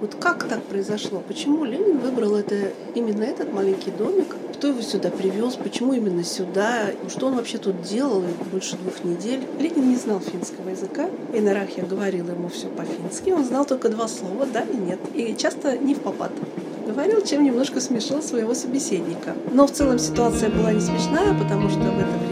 Вот как так произошло? Почему Ленин выбрал это, именно этот маленький домик? Кто его сюда привез? Почему именно сюда? Что он вообще тут делал больше двух недель? Ленин не знал финского языка. И Нарахья говорила ему все по-фински. Он знал только два слова «да» и «нет». И часто не в попад говорил, чем немножко смешил своего собеседника. Но в целом ситуация была не смешная, потому что в это время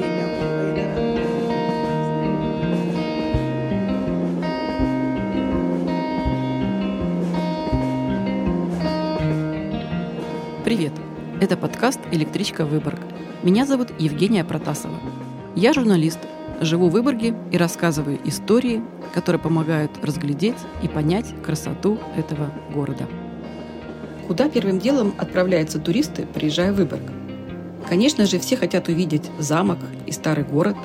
Это подкаст «Электричка Выборг». Меня зовут Евгения Протасова. Я журналист, живу в Выборге и рассказываю истории, которые помогают разглядеть и понять красоту этого города. Куда первым делом отправляются туристы, приезжая в Выборг? Конечно же, все хотят увидеть замок и старый город.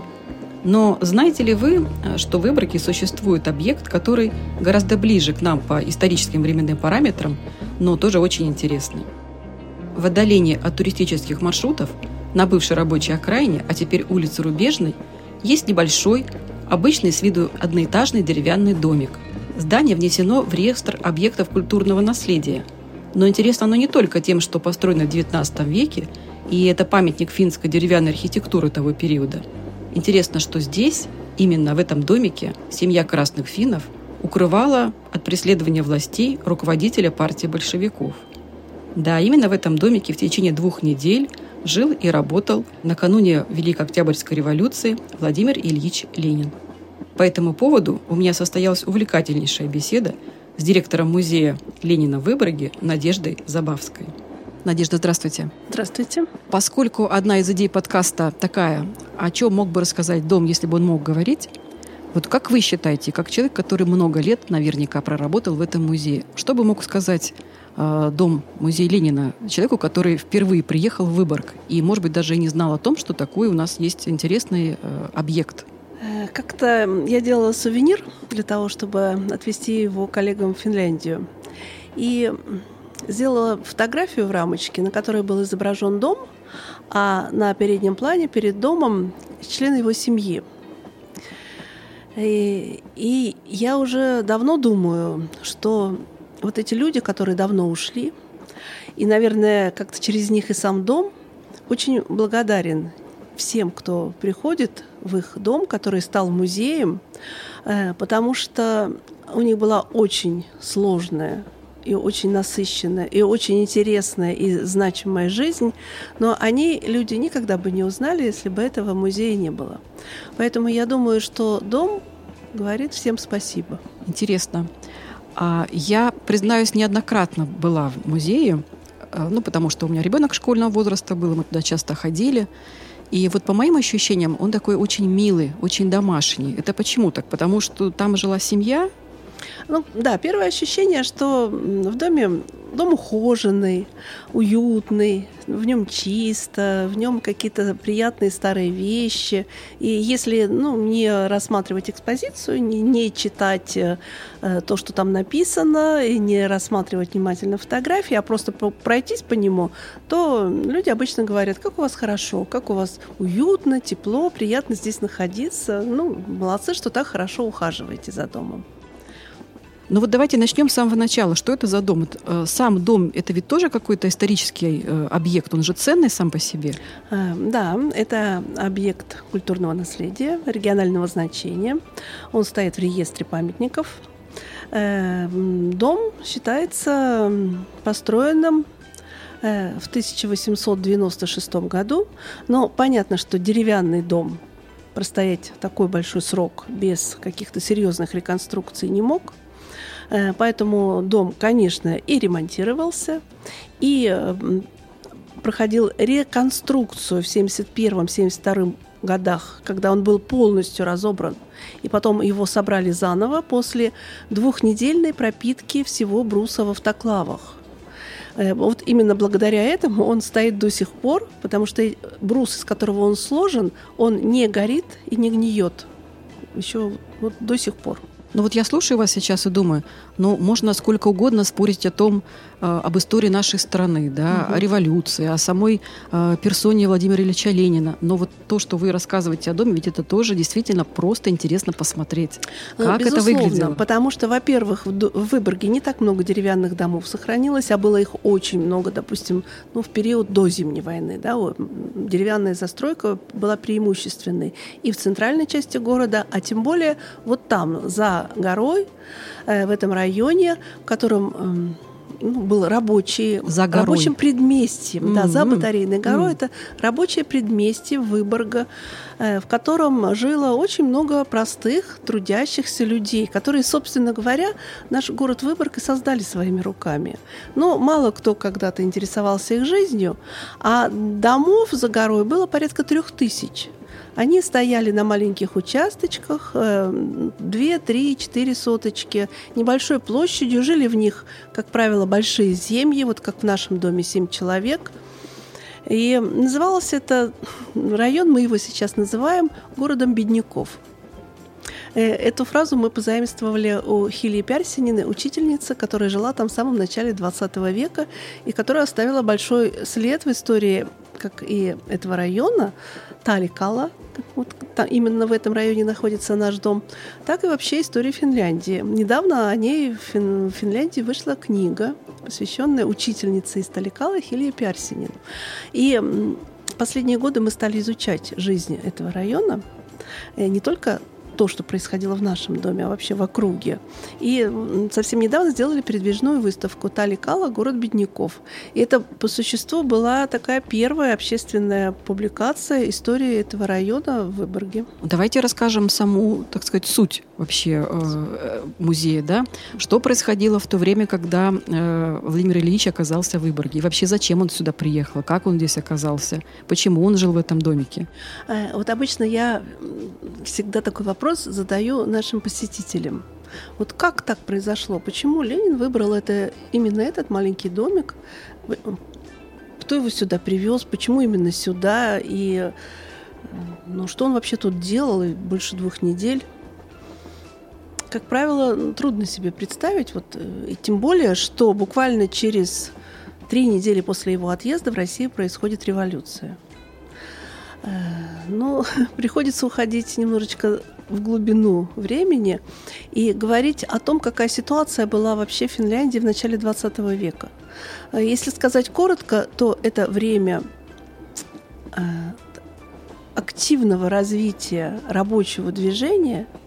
Но знаете ли вы, что в Выборге существует объект, который гораздо ближе к нам по историческим временным параметрам, но тоже очень интересный – в отдалении от туристических маршрутов на бывшей рабочей окраине, а теперь улице Рубежной, есть небольшой, обычный с виду одноэтажный деревянный домик. Здание внесено в реестр объектов культурного наследия. Но интересно оно не только тем, что построено в XIX веке, и это памятник финской деревянной архитектуры того периода. Интересно, что здесь, именно в этом домике, семья красных финнов укрывала от преследования властей руководителя партии большевиков – да, именно в этом домике в течение двух недель жил и работал накануне Великой Октябрьской революции Владимир Ильич Ленин. По этому поводу у меня состоялась увлекательнейшая беседа с директором музея Ленина в Выборге Надеждой Забавской. Надежда, здравствуйте. Здравствуйте. Поскольку одна из идей подкаста такая, о чем мог бы рассказать дом, если бы он мог говорить, вот как вы считаете, как человек, который много лет наверняка проработал в этом музее, что бы мог сказать дом музей Ленина человеку, который впервые приехал в Выборг и, может быть, даже и не знал о том, что такой у нас есть интересный э, объект. Э, как-то я делала сувенир для того, чтобы отвезти его коллегам в Финляндию. И сделала фотографию в рамочке, на которой был изображен дом, а на переднем плане перед домом члены его семьи. И, и я уже давно думаю, что вот эти люди, которые давно ушли, и, наверное, как-то через них и сам дом, очень благодарен всем, кто приходит в их дом, который стал музеем, э, потому что у них была очень сложная и очень насыщенная, и очень интересная и значимая жизнь, но они, люди, никогда бы не узнали, если бы этого музея не было. Поэтому я думаю, что дом говорит всем спасибо. Интересно. А я, признаюсь, неоднократно была в музее, э, ну, потому что у меня ребенок школьного возраста был, мы туда часто ходили. И вот по моим ощущениям, он такой очень милый, очень домашний. Это почему так? Потому что там жила семья, ну, да, первое ощущение, что в доме дом ухоженный, уютный, в нем чисто, в нем какие-то приятные старые вещи. И если ну, не рассматривать экспозицию, не, не читать э, то, что там написано, и не рассматривать внимательно фотографии, а просто пройтись по нему, то люди обычно говорят, как у вас хорошо, как у вас уютно, тепло, приятно здесь находиться. Ну, молодцы, что так хорошо ухаживаете за домом. Ну вот давайте начнем с самого начала. Что это за дом? Э, сам дом – это ведь тоже какой-то исторический э, объект, он же ценный сам по себе. Э, да, это объект культурного наследия регионального значения. Он стоит в реестре памятников. Дом считается построенным в 1896 году, но понятно, что деревянный дом простоять такой большой срок без каких-то серьезных реконструкций не мог. Э, поэтому дом, конечно, и ремонтировался, и проходил реконструкцию в 71-72 годах, когда он был полностью разобран. И потом его собрали заново после двухнедельной пропитки всего бруса в автоклавах. Э, вот именно благодаря этому он стоит до сих пор, потому что брус, из которого он сложен, он не горит и не гниет. Еще вот до сих пор. Но вот я слушаю вас сейчас и думаю, ну, можно сколько угодно спорить о том, э, об истории нашей страны, да, угу. о революции, о самой э, персоне Владимира Ильича Ленина. Но вот то, что вы рассказываете о доме, ведь это тоже действительно просто интересно посмотреть. Ну, как Безусловно, это выглядело. Потому что, во-первых, в Выборге не так много деревянных домов сохранилось, а было их очень много, допустим, ну, в период до Зимней войны. Да, деревянная застройка была преимущественной и в центральной части города, а тем более вот там, за горой, э, в этом районе, в котором эм, ну, был рабочий, за горой. рабочим предместьем, mm-hmm. да, за батарейной горой. Mm-hmm. Это рабочее предместье Выборга, э, в котором жило очень много простых, трудящихся людей, которые, собственно говоря, наш город Выборг и создали своими руками. Но мало кто когда-то интересовался их жизнью, а домов за горой было порядка трех тысяч. Они стояли на маленьких участочках, 2, 3, 4 соточки, небольшой площадью. Жили в них, как правило, большие семьи, вот как в нашем доме 7 человек. И назывался это район, мы его сейчас называем городом бедняков. Э, эту фразу мы позаимствовали у Хилии Пярсининой, учительницы, которая жила там в самом начале 20 века и которая оставила большой след в истории как и этого района, Таликала, вот там, именно в этом районе находится наш дом, так и вообще история Финляндии. Недавно о ней в, Фин, в Финляндии вышла книга, посвященная учительнице из Таликала Хилии Пярсинин. И последние годы мы стали изучать жизнь этого района, э, не только то, что происходило в нашем доме, а вообще в округе. И совсем недавно сделали передвижную выставку «Тали Кала. Город бедняков». И это по существу была такая первая общественная публикация истории этого района в Выборге. Давайте расскажем саму, так сказать, суть вообще э, музея, да? Что происходило в то время, когда э, Владимир Ильич оказался в Выборге? И вообще зачем он сюда приехал? Как он здесь оказался? Почему он жил в этом домике? Э, вот обычно я всегда такой вопрос вопрос задаю нашим посетителям. Вот как так произошло? Почему Ленин выбрал это, именно этот маленький домик? Кто его сюда привез? Почему именно сюда? И ну, что он вообще тут делал больше двух недель? Как правило, трудно себе представить, вот, э, и тем более, что буквально через три недели после его отъезда в России происходит революция. Э, ну, приходится уходить немножечко в глубину времени и говорить о том, какая ситуация была вообще в Финляндии в начале 20 века. Э, если сказать коротко, то это время э, активного развития рабочего движения –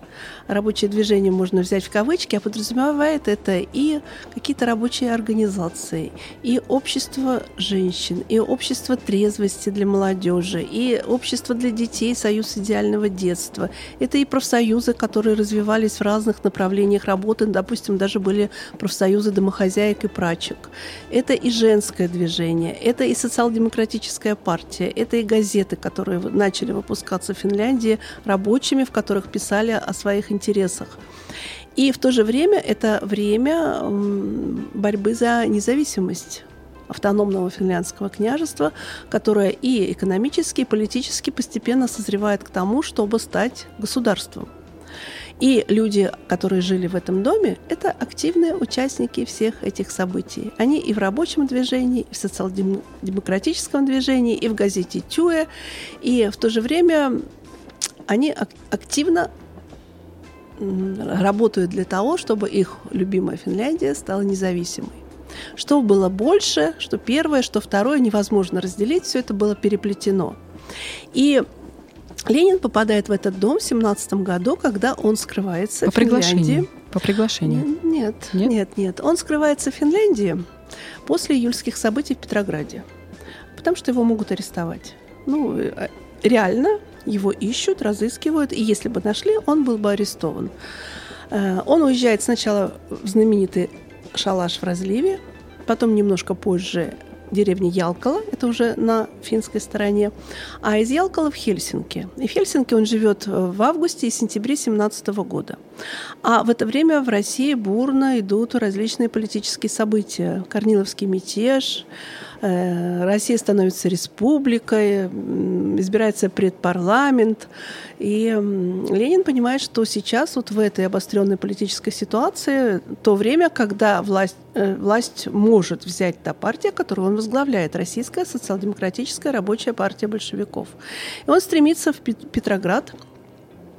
рабочее движение можно взять в кавычки, а подразумевает это и какие-то рабочие организации, и общество женщин, и общество трезвости для молодежи, и общество для детей, союз идеального детства. Это и профсоюзы, которые развивались в разных направлениях работы, допустим, даже были профсоюзы домохозяек и прачек. Это и женское движение, это и социал-демократическая партия, это и газеты, которые начали выпускаться в Финляндии рабочими, в которых писали о своих интересах. И в то же время это время борьбы за независимость автономного финляндского княжества, которое и экономически, и политически постепенно созревает к тому, чтобы стать государством. И люди, которые жили в этом доме, это активные участники всех этих событий. Они и в рабочем движении, и в социал-демократическом движении, и в газете «Тюэ», и в то же время они активно работают для того, чтобы их любимая Финляндия стала независимой. Что было больше, что первое, что второе, невозможно разделить, все это было переплетено. И Ленин попадает в этот дом в 17 году, когда он скрывается По в Финляндии. Приглашению. По приглашению? Нет, нет, нет, нет. Он скрывается в Финляндии после июльских событий в Петрограде, потому что его могут арестовать. Ну, э, реально его ищут, разыскивают, и если бы нашли, он был бы арестован. Э, он уезжает сначала в знаменитый шалаш в разливе, потом немножко позже деревня Ялкала, это уже на финской стороне, а из Ялкала в Хельсинки. И в Хельсинки он живет в августе и сентябре 17 года. А в это время в России бурно идут различные политические события. Корниловский мятеж, Россия становится республикой, избирается предпарламент. И Ленин понимает, что сейчас вот в этой обостренной политической ситуации то время, когда власть, э, власть может взять та партия, которую он возглавляет, Российская социал-демократическая рабочая партия большевиков. И он стремится в Петроград,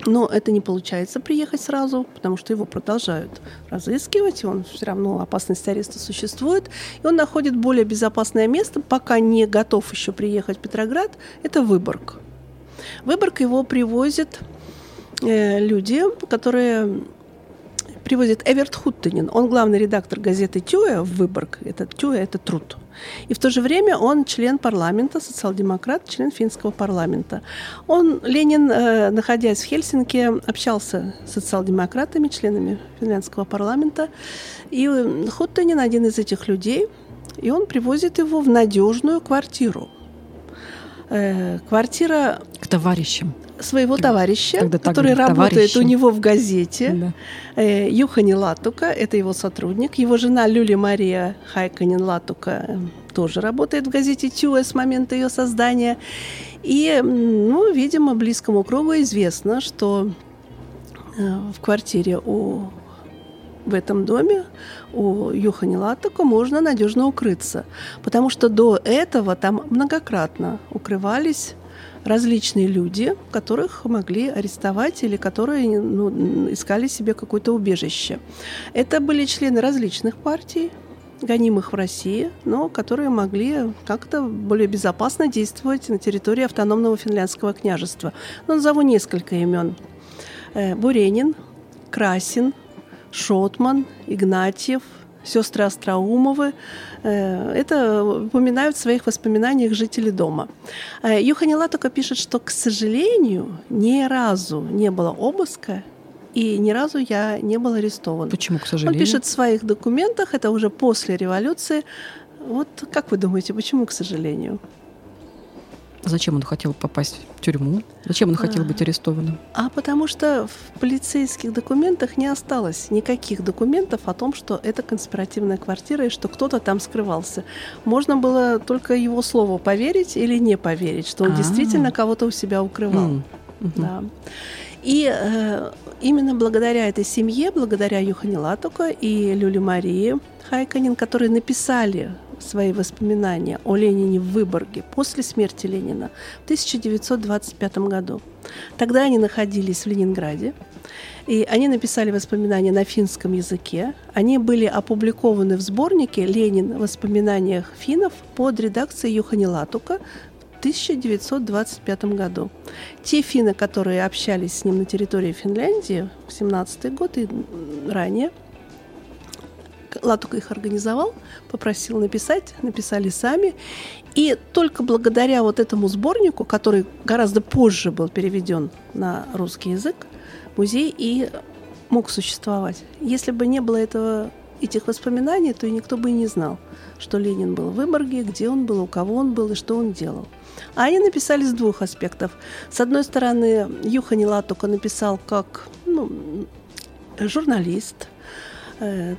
но это не получается приехать сразу, потому что его продолжают разыскивать, он все равно опасность ареста существует. И он находит более безопасное место, пока не готов еще приехать в Петроград, это Выборг. Выборг его привозят э, люди, которые привозит Эверт Хуттенин. Он главный редактор газеты «Тюя» в Выборг. Это «Тюя» — это труд. И в то же время он член парламента, социал-демократ, член финского парламента. Он, Ленин, э, находясь в Хельсинки, общался с социал-демократами, членами финляндского парламента. И Хуттенин один из этих людей, и он привозит его в надежную квартиру. Э, квартира... К товарищам своего товарища, когда который работает товарищи. у него в газете. Да. Э, Юхани Латука, это его сотрудник. Его жена Люли Мария Хайканин Латука э, тоже работает в газете Тюэ с момента ее создания. И, ну, видимо, близкому кругу известно, что э, в квартире у в этом доме у Юхани Латука можно надежно укрыться, потому что до этого там многократно укрывались различные люди, которых могли арестовать или которые ну, искали себе какое-то убежище. Это были члены различных партий, гонимых в России, но которые могли как-то более безопасно действовать на территории автономного финляндского княжества. Но назову несколько имен. Э, Буренин, Красин, Шотман, Игнатьев, сестры Остроумовы. Э, это упоминают в своих воспоминаниях жители дома. Э, Юханила только пишет, что, к сожалению, ни разу не было обыска и ни разу я не был арестован. Почему, к сожалению? Он пишет в своих документах, это уже после революции. Вот как вы думаете, почему, к сожалению? Зачем он хотел попасть в тюрьму? Зачем он хотел быть арестованным? А потому что в полицейских документах не осталось никаких документов о том, что это конспиративная квартира и что кто-то там скрывался. Можно было только его слову поверить или не поверить, что он А-а-а. действительно кого-то у себя укрывал. Mm-hmm. Да. И э, именно благодаря этой семье, благодаря Юхане Латука и Люле Марии Хайканин, которые написали свои воспоминания о Ленине в Выборге после смерти Ленина в 1925 году. Тогда они находились в Ленинграде, и они написали воспоминания на финском языке. Они были опубликованы в сборнике «Ленин в воспоминаниях финнов» под редакцией Юхани Латука в 1925 году. Те финны, которые общались с ним на территории Финляндии в 17 год и ранее – Латук их организовал, попросил написать, написали сами. И только благодаря вот этому сборнику, который гораздо позже был переведен на русский язык, музей и мог существовать. Если бы не было этого, этих воспоминаний, то никто бы и не знал, что Ленин был в Выборге, где он был, у кого он был и что он делал. А они написали с двух аспектов. С одной стороны, Юхани Латука написал как ну, журналист –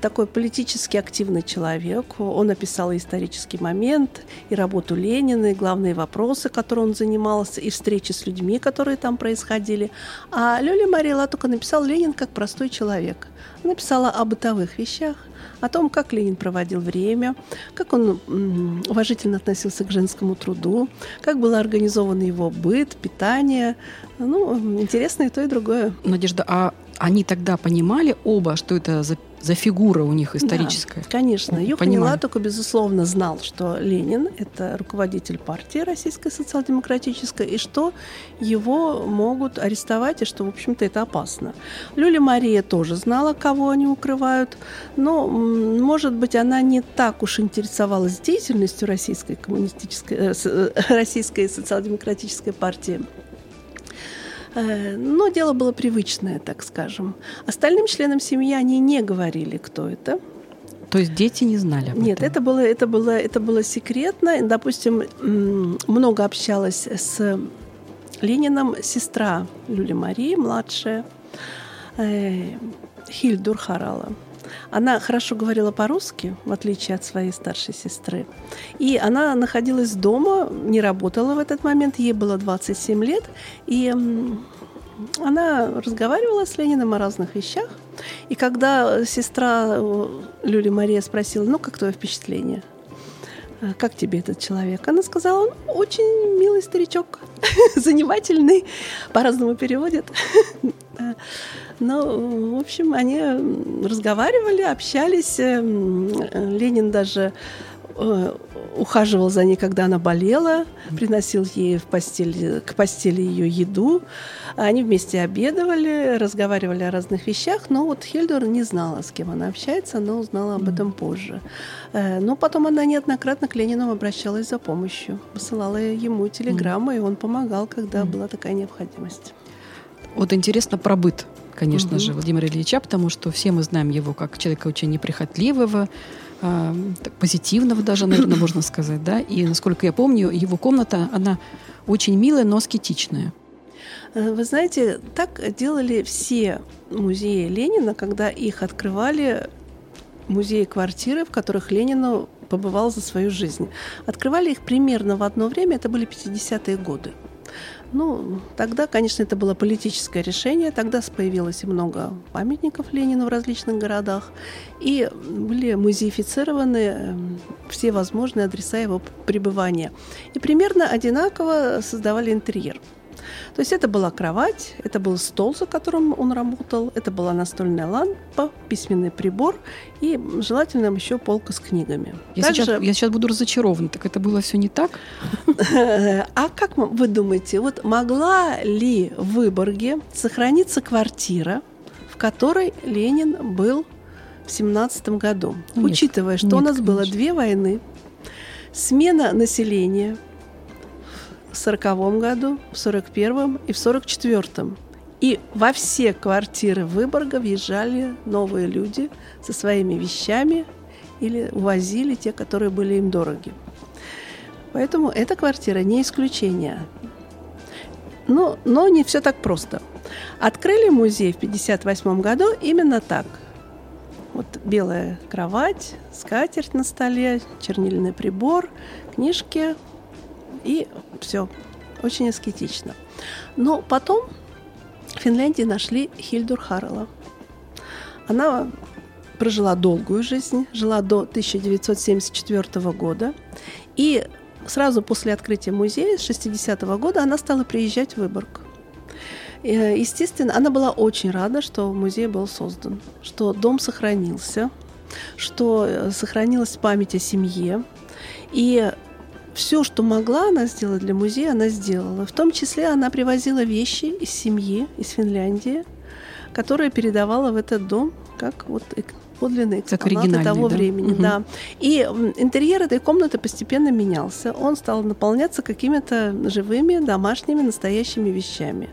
такой политически активный человек. Он описал и исторический момент, и работу Ленина, и главные вопросы, которые он занимался, и встречи с людьми, которые там происходили. А Лёля Мария Латука написал Ленин как простой человек. Написала о бытовых вещах, о том, как Ленин проводил время, как он уважительно относился к женскому труду, как был организован его быт, питание. Ну, интересно и то, и другое. Надежда, а они тогда понимали оба, что это за за фигура у них историческая. Да, конечно. Юханила только, безусловно, знал, что Ленин – это руководитель партии Российской социал-демократической, и что его могут арестовать, и что, в общем-то, это опасно. Люля Мария тоже знала, кого они укрывают, но, может быть, она не так уж интересовалась деятельностью Российской коммунистической, э, э Российской социал-демократической партии но дело было привычное, так скажем. Остальным членам семьи они не говорили, кто это. То есть дети не знали об Нет, этом? это было, это было, это было секретно. Допустим, много общалась с Лениным сестра Люли Марии, младшая, э, Хильдур Харала. Она хорошо говорила по-русски, в отличие от своей старшей сестры. И она находилась дома, не работала в этот момент, ей было 27 лет. И она разговаривала с Лениным о разных вещах. И когда сестра э, Люли Мария спросила, ну, как твое впечатление? «А как тебе этот человек? Она сказала, он очень милый старичок, занимательный, по-разному переводят. Но, в общем, они разговаривали, общались. Эм, Ленин даже э, ухаживал за ней, когда она болела, приносил ей в постель, к постели ее еду. Они вместе обедовали, разговаривали о разных вещах, но вот Хельдор не знала, с кем она общается, она узнала об этом позже. Э, но потом она неоднократно к Ленину обращалась за помощью, посылала ему телеграммы, и он помогал, когда была такая необходимость. Вот интересно про быт, конечно угу. же, Владимира Ильича, потому что все мы знаем его как человека очень неприхотливого, э, позитивного даже, наверное, можно сказать, да. И насколько я помню, его комната, она очень милая, но аскетичная. Э, вы знаете, так делали все музеи Ленина, когда их открывали музеи квартиры, в которых Ленину побывал за свою жизнь. Открывали их примерно в одно время, это были 50-е годы. Ну, тогда, конечно, это было политическое решение. Тогда появилось и много памятников Ленину в различных городах. И были музеифицированы эм, все возможные адреса его пребывания. И примерно одинаково создавали интерьер. То есть это была кровать, это был стол, за которым он работал, это была настольная лампа, письменный прибор и желательно еще полка с книгами. Я, Также... сейчас, я сейчас буду разочарована. Так это было все не так? А как вы думаете, вот могла ли в Выборге сохраниться квартира, в которой Ленин был в семнадцатом году, нет, учитывая, что нет, у нас конечно. было две войны, смена населения, в 40 году, в 41 и в 44 и во все квартиры Выборга въезжали новые люди со своими вещами или увозили те, которые были им дороги. Поэтому эта квартира не исключение. Но, но не все так просто. Открыли музей в 1958 году именно так. Вот белая кровать, скатерть на столе, чернильный прибор, книжки, и все. Очень аскетично. Но потом в Финляндии нашли Хильдур Харрелла. Она прожила долгую жизнь, жила до 1974 года. И сразу после открытия музея с 60-го года она стала приезжать в Выборг. Э, естественно, она была очень рада, что музей был создан, что дом сохранился, что э, сохранилась память о семье. И все, что могла она сделать для музея, она сделала. В том числе она привозила вещи из семьи, из Финляндии, которые передавала в этот дом как вот подлинные экспонаты того да? времени. Угу. Да. И интерьер этой комнаты постепенно менялся. Он стал наполняться какими-то живыми, домашними, настоящими вещами.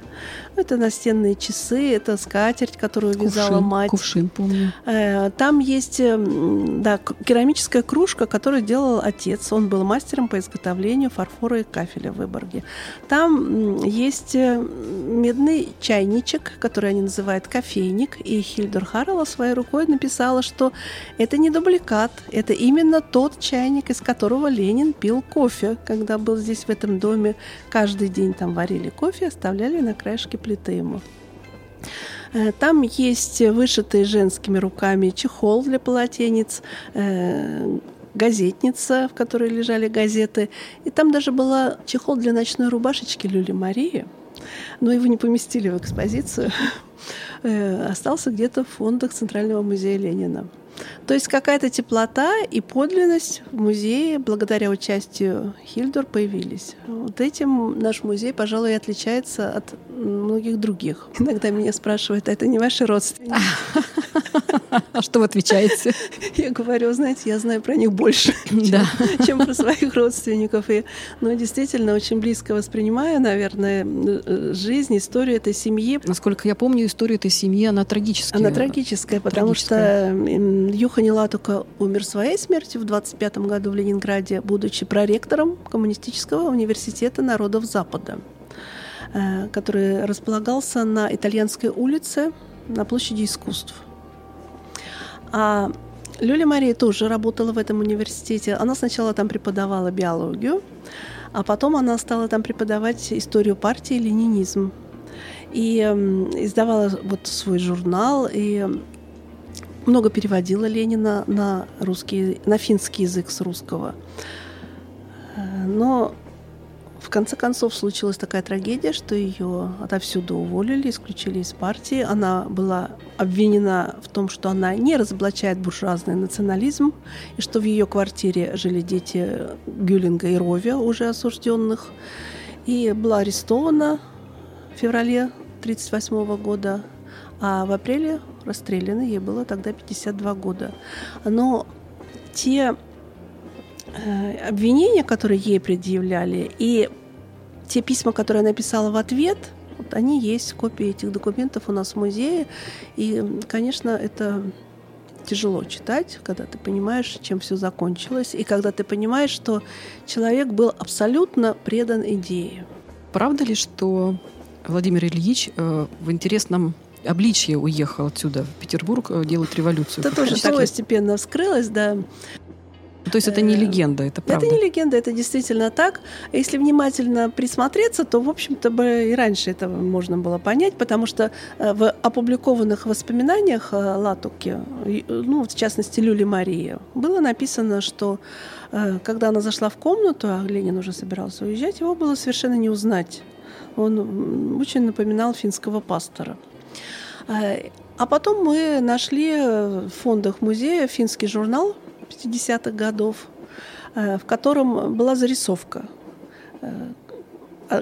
Это настенные часы, это скатерть, которую кувшин, вязала мать. Кувшин, помню. Э, там есть да, керамическая кружка, которую делал отец. Он был мастером по изготовлению фарфора и кафеля в Выборге. Там есть э, медный чайничек, который они называют кофейник. И Хильдер Харрелла своей рукой написала, что это не дубликат, это именно тот чайник, из которого Ленин пил кофе, когда был здесь в этом доме. Каждый день там варили кофе, оставляли на краешке плиты ему. Э, там есть вышитый женскими руками чехол для полотенец, э, газетница, в которой лежали газеты. И там даже была чехол для ночной рубашечки Люли Марии. Но его не поместили в экспозицию. Э, остался где-то в фондах Центрального музея Ленина. То есть какая-то теплота и подлинность в музее благодаря участию Хильдор появились. Вот этим наш музей, пожалуй, отличается от многих других. Иногда меня спрашивают, а это не ваши родственники? А что вы отвечаете? Я говорю, знаете, я знаю про них больше, да. чем, чем про своих родственников. И, ну, действительно, очень близко воспринимаю, наверное, э, жизнь, историю этой семьи. Насколько я помню, история этой семьи, она трагическая. Она трагическая, потому трагическая. что Юха Нелатука умер своей смертью в 25 году в Ленинграде, будучи проректором коммунистического университета народов Запада э, который располагался на Итальянской улице на площади искусств. А Люля Мария тоже работала в этом университете. Она сначала там преподавала биологию, а потом она стала там преподавать историю партии ленинизм. И издавала вот свой журнал, и много переводила Ленина на русский, на финский язык с русского. Э, но в конце концов случилась такая трагедия, что ее отовсюду уволили, исключили из партии. Она была обвинена в том, что она не разоблачает буржуазный национализм, и что в ее квартире жили дети Гюлинга и Ровя, уже осужденных. И была арестована в феврале 1938 года, а в апреле расстреляна. Ей было тогда 52 года. Но те обвинения, которые ей предъявляли, и те письма, которые она писала в ответ, вот они есть, копии этих документов у нас в музее. И, конечно, это тяжело читать, когда ты понимаешь, чем все закончилось, и когда ты понимаешь, что человек был абсолютно предан идее. Правда ли, что Владимир Ильич э, в интересном обличье уехал отсюда в Петербург э, делать революцию? Это тоже так постепенно вскрылось, да. То есть это не э, легенда, это правда? Это не легенда, это действительно так. Если внимательно присмотреться, то, в общем-то, бы и раньше это можно было понять, потому что э, в опубликованных воспоминаниях э, Латуки, ну, в частности, Люли Марии, было написано, что когда она зашла в комнату, а Ленин уже собирался уезжать, его было совершенно не узнать. Он очень напоминал финского пастора. А потом мы нашли в фондах музея финский журнал 50-х годов, э, в котором была зарисовка э,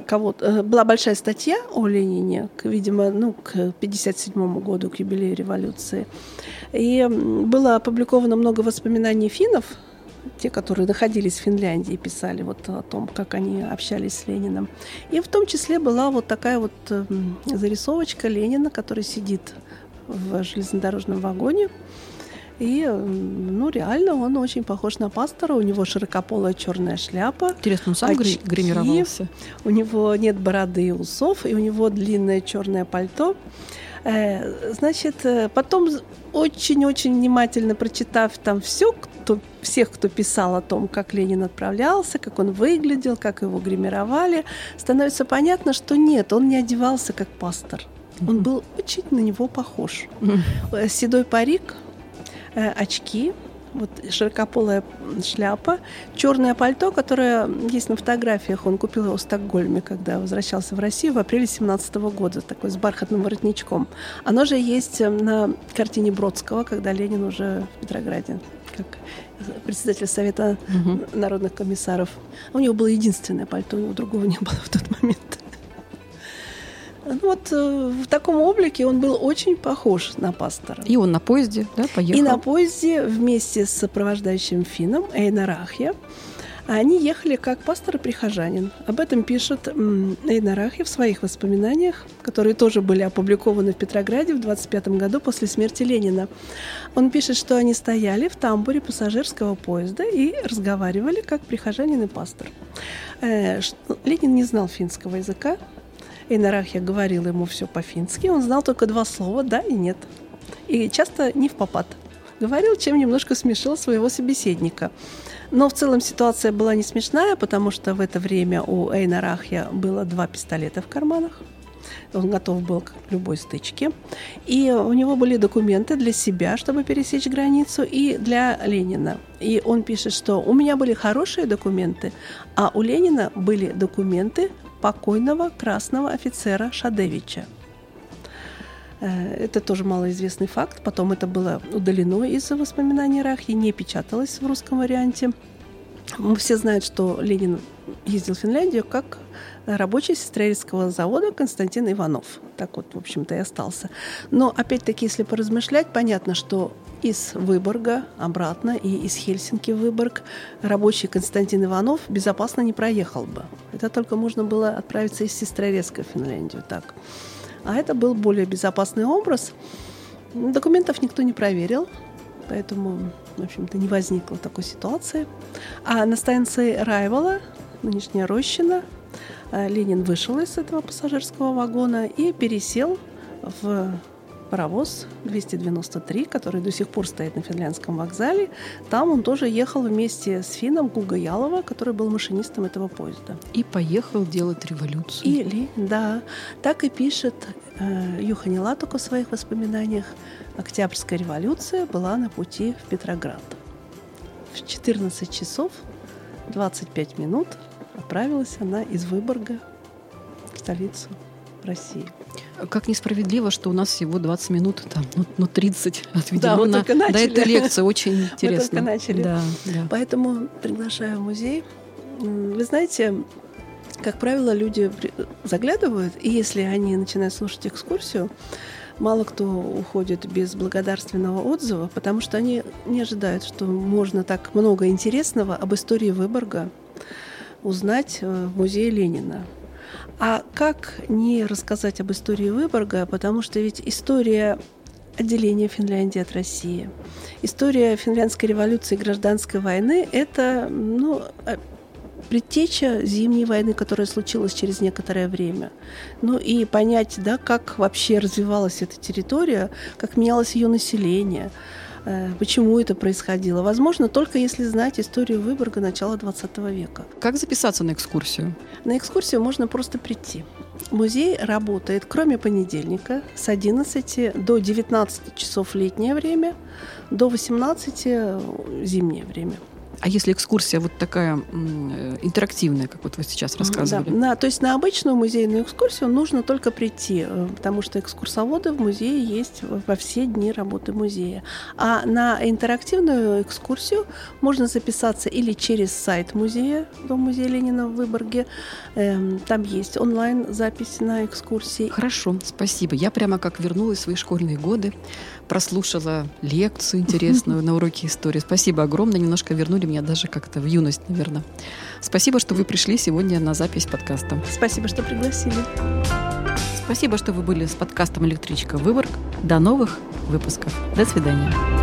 кого э, была большая статья о Ленине, видимо, ну, к 1957 году, к юбилею революции. И было опубликовано много воспоминаний финнов, те, которые находились в Финляндии, писали вот о том, как они общались с Лениным. И в том числе была вот такая вот зарисовочка Ленина, который сидит в железнодорожном вагоне и, ну, реально он очень похож на пастора. У него широкополая черная шляпа. Интересно, он сам очки, гримировался? У него нет бороды и усов, и у него длинное черное пальто. Э, значит, э, потом очень-очень внимательно прочитав там все, кто, всех, кто писал о том, как Ленин отправлялся, как он выглядел, как его гримировали, становится понятно, что нет, он не одевался как пастор. Он был очень на него похож. Э, седой парик, очки, вот широкополая шляпа, черное пальто, которое есть на фотографиях. Он купил его в Стокгольме, когда возвращался в Россию в апреле 17 года, такой с бархатным воротничком. Оно же есть э, на картине Бродского, когда Ленин уже в Петрограде как председатель Совета угу. народных комиссаров. У него было единственное пальто, у него другого не было в тот момент. Ну вот э, в таком облике он был очень похож на пастора. И он на поезде, да, поехал? И на поезде вместе с сопровождающим финном Эйнарахья они ехали как пастор и прихожанин. Об этом пишет Эйнарахи в своих воспоминаниях, которые тоже были опубликованы в Петрограде в 25 году после смерти Ленина. Он пишет, что они стояли в тамбуре пассажирского поезда и разговаривали как прихожанин и пастор. Э, Ленин не знал финского языка, Эйнарахья говорил ему все по-фински, он знал только два слова «да» и «нет». И часто не в попад. Говорил, чем немножко смешил своего собеседника. Но в целом ситуация была не смешная, потому что в это время у Эйнарахья было два пистолета в карманах. Он готов был к любой стычке. И у него были документы для себя, чтобы пересечь границу, и для Ленина. И он пишет, что у меня были хорошие документы, а у Ленина были документы покойного красного офицера Шадевича. Э, это тоже малоизвестный факт. Потом это было удалено из воспоминаний Рахи, не печаталось в русском варианте. Все знают, что Ленин ездил в Финляндию как рабочий сестрельского завода Константин Иванов. Так вот, в общем-то, и остался. Но, опять-таки, если поразмышлять, понятно, что из Выборга обратно и из Хельсинки в Выборг рабочий Константин Иванов безопасно не проехал бы. Это только можно было отправиться из Сестрорецка в Финляндию. Так. А это был более безопасный образ. Документов никто не проверил, поэтому, в общем-то, не возникло такой ситуации. А на станции Райвола, нынешняя Рощина, э, Ленин вышел из этого пассажирского вагона и пересел в паровоз 293, который до сих пор стоит на финляндском вокзале. Там он тоже ехал вместе с финном Гуга Ялова, который был машинистом этого поезда. И поехал делать революцию. Или, да, так и пишет э, Юхани Латук в своих воспоминаниях. Октябрьская революция была на пути в Петроград. В 14 часов 25 минут отправилась она из Выборга в столицу России. Как несправедливо, что у нас всего 20 минут, там, ну, ну 30 отведено да, на, на эту лекцию. Очень интересно. Мы только начали. Да, да. Поэтому приглашаю в музей. Вы знаете, как правило, люди заглядывают, и если они начинают слушать экскурсию, мало кто уходит без благодарственного отзыва, потому что они не ожидают, что можно так много интересного об истории Выборга узнать э, в музее Ленина. А как не рассказать об истории Выборга, потому что ведь история отделения Финляндии от России, история финляндской революции и гражданской войны – это ну, предтеча зимней войны, которая случилась через некоторое время. Ну и понять, да, как вообще развивалась эта территория, как менялось ее население, почему это происходило. Возможно, только если знать историю Выборга начала XX века. Как записаться на экскурсию? На экскурсию можно просто прийти. Музей работает, кроме понедельника, с 11 до 19 часов летнее время, до 18 зимнее время. А если экскурсия вот такая э, интерактивная, как вот вы сейчас рассказывали? Да, на, то есть на обычную музейную экскурсию нужно только прийти, э, потому что экскурсоводы в музее есть во все дни работы музея. А на интерактивную экскурсию можно записаться или через сайт музея, Дом музея Ленина в Выборге. Эм, там есть онлайн-запись на экскурсии. Хорошо, спасибо. Я прямо как вернулась в свои школьные годы, прослушала лекцию интересную на уроке истории. Спасибо огромное, немножко вернули меня даже как-то в юность, наверное. Спасибо, что вы пришли сегодня на запись подкаста. Спасибо, что пригласили. Спасибо, что вы были с подкастом «Электричка Выборг». До новых выпусков. До свидания.